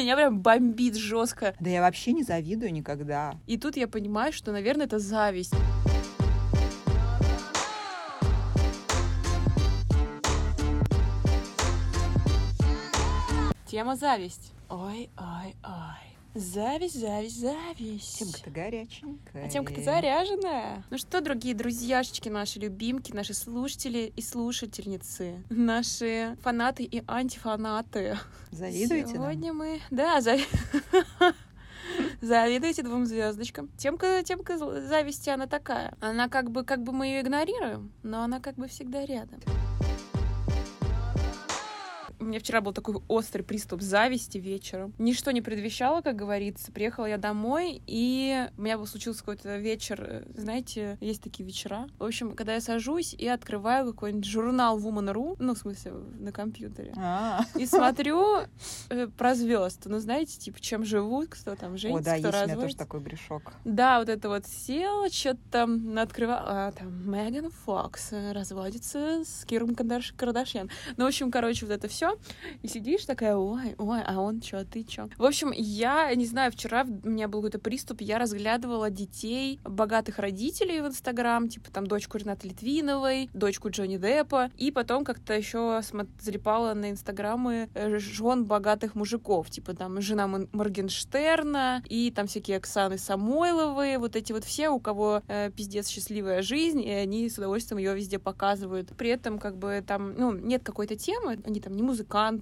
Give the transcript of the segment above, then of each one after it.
Меня прям бомбит жестко. Да я вообще не завидую никогда. И тут я понимаю, что, наверное, это зависть. Тема зависть. Ой, ой, ой. Зависть, зависть, зависть. Темка-то горяченькая. А темка-то заряженная. Ну что, дорогие друзьяшечки, наши любимки, наши слушатели и слушательницы, наши фанаты и антифанаты. Завидуете нам? Сегодня мы... Да, зави- Завидуете двум звездочкам. Темка, темка зависти, она такая. Она как бы, как бы мы ее игнорируем, но она как бы всегда рядом. У меня вчера был такой острый приступ зависти вечером. Ничто не предвещало, как говорится. Приехала я домой, и у меня был случился какой-то вечер, э, знаете, есть такие вечера. В общем, когда я сажусь и открываю какой-нибудь журнал Woman.ru, ну, в смысле, на компьютере, А, и смотрю э, про звезд. Ну, знаете, типа, чем живут, кто там О, женится, да, кто есть у меня тоже разводится. такой грешок. Да, вот это вот села, что-то там открывала. А, там Меган Фокс э, разводится с Киром Кардаш- Кардашьян. Ну, в общем, короче, вот это все. И сидишь такая, ой, ой, а он чё, ты чё? В общем, я не знаю, вчера у меня был какой-то приступ, я разглядывала детей богатых родителей в Инстаграм, типа там дочку Ренаты Литвиновой, дочку Джонни Деппа, и потом как-то еще залипала на Инстаграмы э, жен богатых мужиков, типа там жена Моргенштерна и там всякие Оксаны Самойловы, вот эти вот все, у кого э, пиздец счастливая жизнь, и они с удовольствием ее везде показывают. При этом как бы там, ну, нет какой-то темы, они там не музыканты,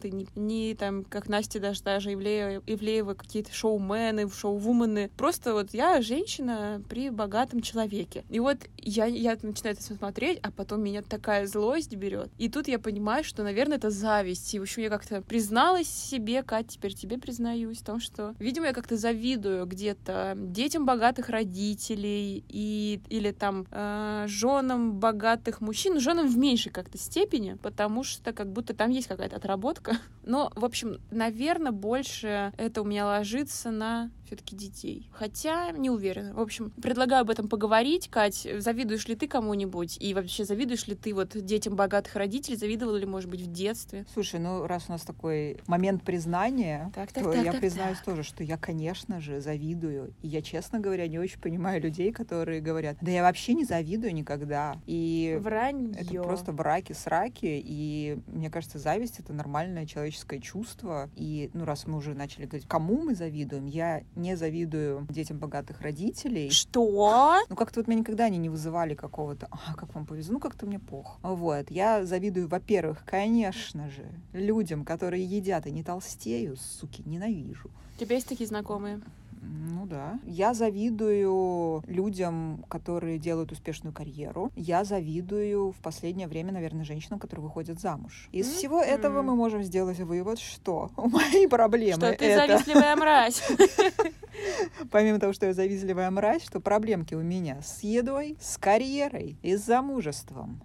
не, не там, как Настя даже, даже Ивлеева, Ивлеева какие-то шоумены, шоу-вумены. Просто вот я женщина при богатом человеке. И вот я, я начинаю это смотреть, а потом меня такая злость берет. И тут я понимаю, что, наверное, это зависть. И, в общем, я как-то призналась себе, Кать, теперь тебе признаюсь, в том, что, видимо, я как-то завидую где-то детям богатых родителей и, или там э, женам богатых мужчин, ну, женам в меньшей как-то степени, потому что как будто там есть какая-то отработка. Но, в общем, наверное, больше это у меня ложится на все-таки детей. Хотя не уверена. В общем, предлагаю об этом поговорить. Кать, завидуешь ли ты кому-нибудь? И вообще завидуешь ли ты вот детям богатых родителей? Завидовала ли, может быть, в детстве? Слушай, ну раз у нас такой момент признания, Так, так, то так, я так, признаюсь так. тоже, что я, конечно же, завидую. И я, честно говоря, не очень понимаю людей, которые говорят, да я вообще не завидую никогда. И Вранье. это просто браки-сраки, и мне кажется, зависть — это нормальное человеческое чувство. И, ну, раз мы уже начали говорить, кому мы завидуем, я не завидую детям богатых родителей. Что? Ну, как-то вот меня никогда они не вызывали какого-то, а, как вам повезло, ну, как-то мне плохо. Вот, я завидую, во-первых, конечно же, людям, которые едят и не толстеют, суки, ненавижу. У тебя есть такие знакомые? Ну да. Я завидую людям, которые делают успешную карьеру. Я завидую в последнее время, наверное, женщинам, которые выходят замуж. Из М. всего этого мы можем сделать вывод, что мои проблемы Что ты это, завистливая мразь. помимо того, что я завистливая мразь, что проблемки у меня с едой, с карьерой и с замужеством.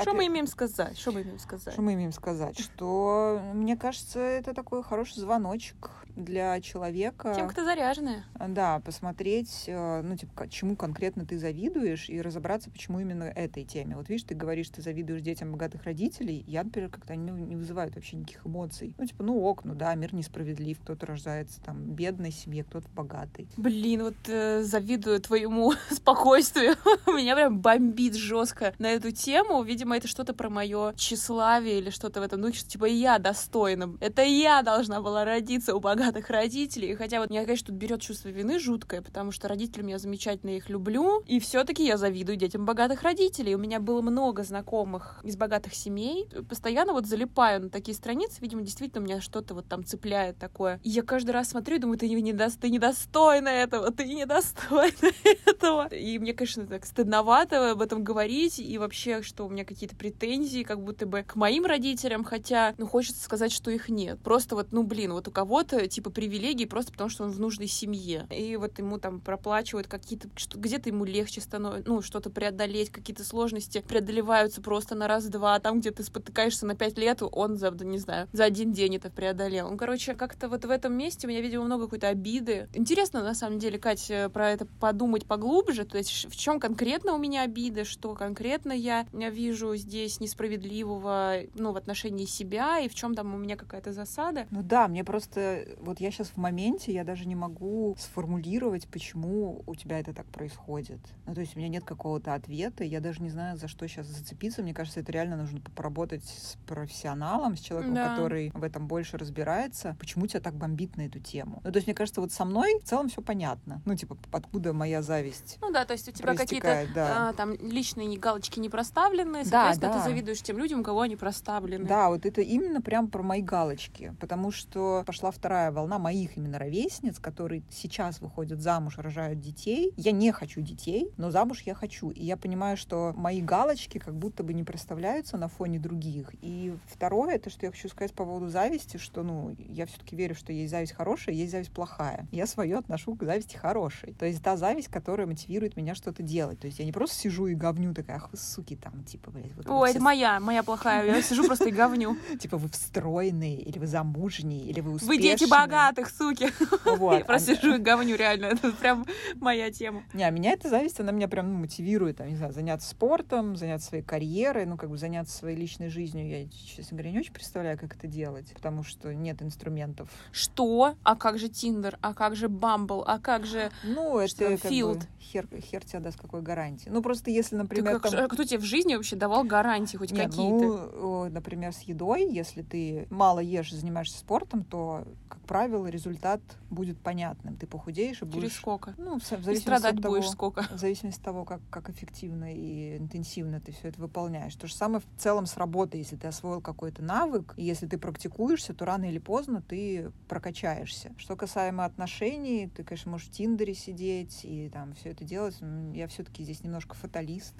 Что мы имеем сказать? Что мы имеем сказать? Что мы имеем сказать? Что, мне кажется, это такой хороший звоночек для человека. Темка-то заряженная. Да, посмотреть, э, ну, типа, чему конкретно ты завидуешь, и разобраться, почему именно этой теме. Вот видишь, ты говоришь, ты завидуешь детям богатых родителей. Я, например, как-то они не вызывают вообще никаких эмоций. Ну, типа, ну ок, ну да, мир несправедлив. Кто-то рождается там в бедной семье, кто-то в богатой. Блин, вот э, завидую твоему спокойствию. Меня прям бомбит жестко на эту тему. Видимо, это что-то про мое тщеславие или что-то в этом духе, что типа я достойна. Это я должна была родиться у богатых родителей. Хотя вот меня, конечно, тут берет чувство вины жуткое, потому что родители меня замечательно их люблю. И все-таки я завидую детям богатых родителей. У меня было много знакомых из богатых семей. Постоянно вот залипаю на такие страницы. Видимо, действительно у меня что-то вот там цепляет такое. И я каждый раз смотрю и думаю, ты, не дос- ты недостойна этого, ты недостойна этого. И мне, конечно, так стыдновато об этом говорить. И вообще, что у меня какие-то претензии как будто бы к моим родителям. Хотя, ну, хочется сказать, что их нет. Просто вот, ну, блин, вот у кого-то типа привилегий просто потому, что он в нужной семье. И вот ему там проплачивают какие-то, где-то ему легче становится, ну, что-то преодолеть, какие-то сложности преодолеваются просто на раз-два, а там, где ты спотыкаешься на пять лет, он за, не знаю, за один день это преодолел. Он, короче, как-то вот в этом месте у меня, видимо, много какой-то обиды. Интересно, на самом деле, Кать, э, про это подумать поглубже, то есть в чем конкретно у меня обиды, что конкретно я вижу здесь несправедливого, ну, в отношении себя, и в чем там у меня какая-то засада. Ну да, мне просто, вот я сейчас в моменте, я даже не могу сформулировать, почему у тебя это так происходит. Ну, то есть у меня нет какого-то ответа, я даже не знаю, за что сейчас зацепиться. Мне кажется, это реально нужно поработать с профессионалом, с человеком, да. который в этом больше разбирается. Почему тебя так бомбит на эту тему? Ну, то есть, мне кажется, вот со мной в целом все понятно. Ну, типа, откуда моя зависть Ну да, то есть у тебя какие-то да. а, там личные галочки не проставлены, соответственно, да, да. ты завидуешь тем людям, у кого они проставлены. Да, вот это именно прям про мои галочки, потому что пошла вторая волна моих именно ровесниц, которые сейчас выходят замуж, рожают детей. Я не хочу детей, но замуж я хочу. И я понимаю, что мои галочки как будто бы не проставляются на фоне других. И второе, это что я хочу сказать по поводу зависти, что, ну, я все-таки верю, что есть зависть хорошая, есть зависть плохая. Я свое отношу к зависти хорошей. То есть та зависть, которая мотивирует меня что-то делать. То есть я не просто сижу и говню такая, ах вы суки там, типа, блядь. Вот О, это моя, моя плохая. Я сижу просто и говню. Типа вы встроенные, или вы замужние, или вы успешные. Вы дети богатых, суки. Я просто сижу и говню, реально. Это прям моя тема. Не, а меня эта зависть, она меня прям ну, мотивирует, там, не знаю, заняться спортом, заняться своей карьерой, ну, как бы заняться своей личной жизнью. Я, честно говоря, не очень представляю, как это делать, потому что нет инструментов. Что? А как же Тиндер? А как же Бамбл? А как же Ну, это Филд? Хер, хер тебя даст какой гарантии. Ну, просто если, например... Как, там... Кто тебе в жизни вообще давал гарантии хоть какие-то? Ну, например, с едой, если ты мало ешь и занимаешься спортом, то, как правило, результат будет понятным. Ты похудеешь и будешь... Через сколько? Ну, в, зависимости и страдать от того, будешь сколько? В зависимости от того, как, как эффективно и интенсивно ты все это выполняешь. То же самое в целом с работой. Если ты освоил какой-то навык, и если ты практикуешься, то рано или поздно ты прокачаешься. Что касаемо отношений, ты, конечно, можешь в Тиндере сидеть и там все это делать. Я все-таки здесь немножко фаталист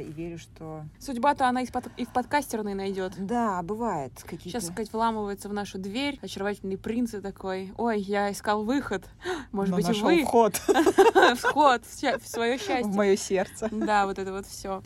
и верю, что... Судьба-то она и в подкастерной найдет. Да, бывает. Какие-то... Сейчас, сказать, вламывается в нашу дверь, очаровательный принц и такой, ой, я искал выход, может Но быть, нашел вы... вход. Вход в свое счастье. В мое сердце. Да, вот это вот все.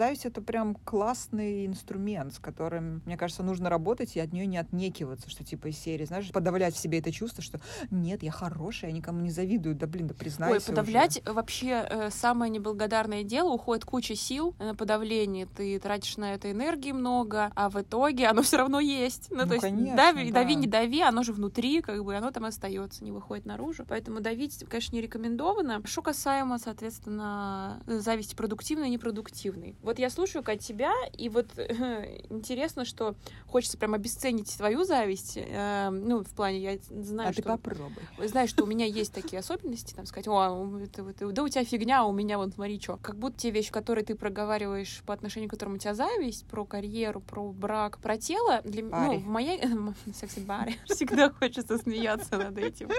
Зависть — это прям классный инструмент, с которым, мне кажется, нужно работать и от нее не отнекиваться, что типа из серии, знаешь, подавлять в себе это чувство, что нет, я хорошая, я никому не завидую, да блин, да признайся Ой, подавлять уже. вообще э, самое неблагодарное дело, уходит куча сил на подавление, ты тратишь на это энергии много, а в итоге оно все равно есть. Ну, ну то есть конечно, дави, да. дави, не дави, оно же внутри, как бы оно там остается, не выходит наружу. Поэтому давить, конечно, не рекомендовано. Что касаемо, соответственно, зависти продуктивной и непродуктивной. Вот я слушаю от тебя, и вот интересно, что хочется прям обесценить твою зависть. Э, ну, в плане, я знаю, а что... ты попробуй. Знаешь, что у меня есть такие особенности, там, сказать, о, это, это, да у тебя фигня, а у меня вот смотри, что. Как будто те вещи, которые ты проговариваешь по отношению к которым у тебя зависть, про карьеру, про брак, про тело, для ну, в моей... Секси-баре. Всегда хочется смеяться над этим.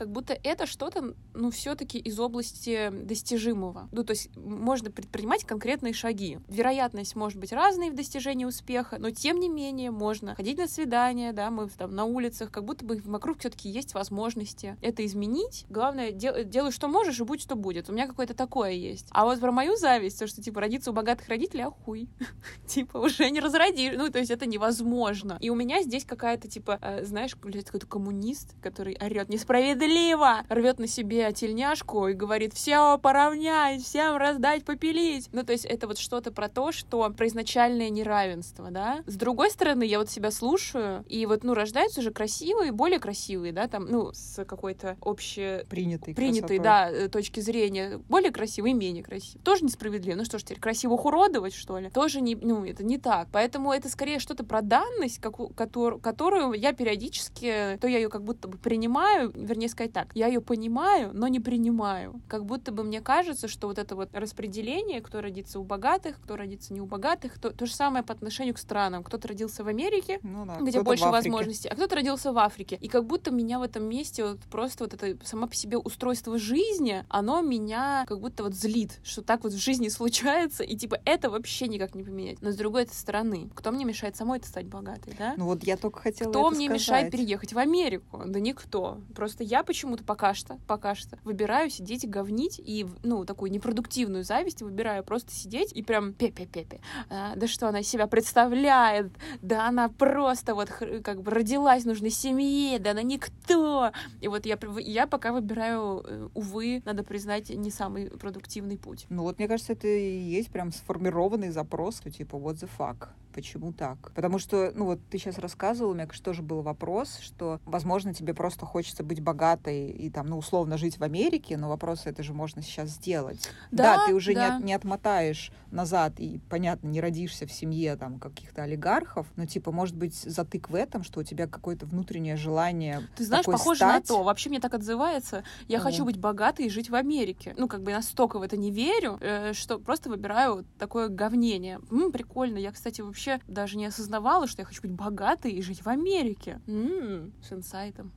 Как будто это что-то, ну, все таки из области достижимого. Ну, то есть можно предпринимать конкретные шаги. Вероятность может быть разной в достижении успеха, но тем не менее можно ходить на свидания, да, мы там на улицах, как будто бы вокруг все-таки есть возможности это изменить. Главное, дел, делай, что можешь, и будь, что будет. У меня какое-то такое есть. А вот про мою зависть, то, что, типа, родиться у богатых родителей, а хуй. типа, уже не разродишь. Ну, то есть это невозможно. И у меня здесь какая-то, типа, э, знаешь, какой-то коммунист, который орет несправедливо, рвет на себе тельняшку и говорит, все поравнять, всем раздать, попилить. Ну, то есть это вот что-то про то, что про изначальное неравенство, да. С другой стороны, я вот себя слушаю, и вот, ну, рождаются же красивые, более красивые, да, там, ну, с какой-то общей... Принятой Принятой, да, э, точки зрения. Более красивые и менее красивые. Тоже несправедливо. Ну что ж теперь, красиво их уродовать, что ли? Тоже не, ну, это не так. Поэтому это скорее что-то про данность, как, которую, которую я периодически, то я ее как будто бы принимаю, вернее, сказать так, я ее понимаю, но не принимаю. Как будто бы мне кажется, что вот это вот распределение, кто родится у богатых, кто родится не у богатых, то, то же самое по отношению к странам. Кто-то родился в Америке, Ну да, где больше возможностей, а кто-то родился в Африке. И как будто меня в этом месте вот просто вот это само по себе устройство жизни, оно меня как будто вот злит, что так вот в жизни случается, и типа это вообще никак не поменять. Но с другой стороны, кто мне мешает самой-то стать богатой, да? Ну вот я только хотела Кто это мне сказать. мешает переехать в Америку? Да никто. Просто я почему-то пока что, пока что выбираю сидеть и говнить, и, ну, такую непродуктивную зависть выбираю просто сидеть и прям пе-пе-пе-пе. А, да что она себя представляет? Да она просто вот как бы родилась в нужной семье, да она никто. И вот я, я пока выбираю, э, увы, надо признать, не самый продуктивный путь. Ну вот, мне кажется, это и есть прям сформированный запрос, что типа, what the fuck? Почему так? Потому что, ну вот ты сейчас рассказывала, у меня, конечно, тоже был вопрос, что, возможно, тебе просто хочется быть богатой и там, ну, условно, жить в Америке, но вопрос, это же можно сейчас сделать. Да, ты уже не да. от- не, отмотаешь назад и, понятно, не родишься в семье там каких-то олигархов, но, типа, может быть, затык в этом, что у тебя какое-то внутреннее желание Ты знаешь, похоже стать. на то. Вообще мне так отзывается. Я О. хочу быть богатой и жить в Америке. Ну, как бы я настолько в это не верю, э, что просто выбираю такое говнение. М, прикольно. Я, кстати, вообще даже не осознавала, что я хочу быть богатой и жить в Америке. М, с инсайтом.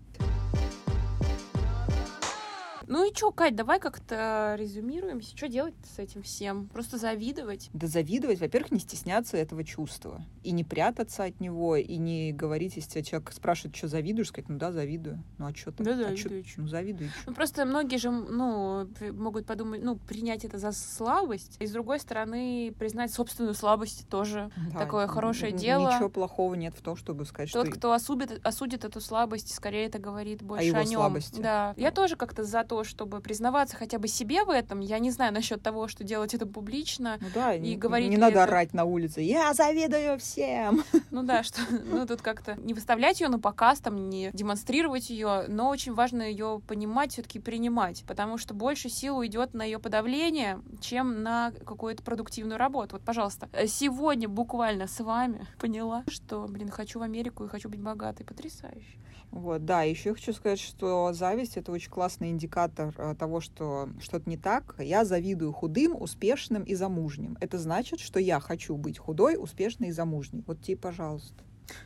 Ну и чё, Кать, давай как-то резюмируемся. Что делать с этим всем? Просто завидовать? Да завидовать, во-первых, не стесняться этого чувства. И не прятаться от него, и не говорить, если тебя человек спрашивает, что завидуешь, сказать, ну да, завидую. Ну а что ты? Да, а чё- завидую, чё. Ну завидую. чё? Ну, просто многие же, ну, могут подумать, ну, принять это за слабость. И, с другой стороны, признать собственную слабость тоже Да, такое хорошее дело. Ничего плохого нет в том, чтобы сказать, Тот, что... кто осудит, осудит эту слабость, скорее это говорит больше его о нем. слабости. Да. Я тоже как-то за то, чтобы признаваться хотя бы себе в этом. Я не знаю насчет того, что делать это публично. Ну да, и не, говорить не надо это- орать на улице. Я завидую всем. Ну да, что ну тут как-то не выставлять ее на показ, там не демонстрировать ее, но очень важно ее понимать, все-таки принимать, потому что больше сил уйдет на ее подавление, чем на какую-то продуктивную работу. Вот, пожалуйста, э, сегодня буквально с вами поняла, что, блин, хочу в Америку и хочу быть богатой, потрясающе. Вот, да, еще я хочу сказать, что зависть это очень классный индикатор э, того, что что-то не так. Я завидую худым, успешным и замужним. Это значит, что я хочу быть худой, успешной и замужней. Вот тебе, пожалуйста.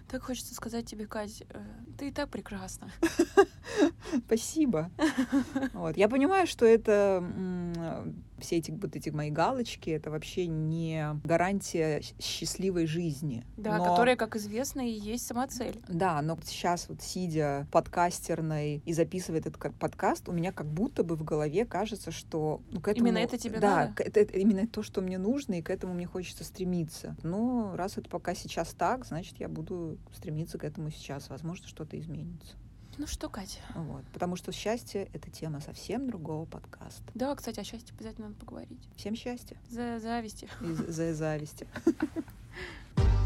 Так хочется сказать тебе, Кать, э, ты и так прекрасна. Спасибо. Вот. Я понимаю, что это все эти вот эти мои галочки, это вообще не гарантия счастливой жизни. Да, Но- которая, как известно, и есть самоцель. Да, но сейчас вот сидя подкастерной и записывая этот ка- подкаст, у меня как будто бы в голове кажется, что ну, к этому... Именно это тебе да, надо? к- это, это именно то, что мне нужно, и к этому мне хочется стремиться. Но раз это пока сейчас так, значит, я буду стремиться к этому сейчас. Возможно, что-то изменится. Ну что, Катя? Вот. Потому что счастье — это тема совсем другого подкаста. Да, кстати, о счастье обязательно надо поговорить. Всем счастья За зависти. и за- за зависти.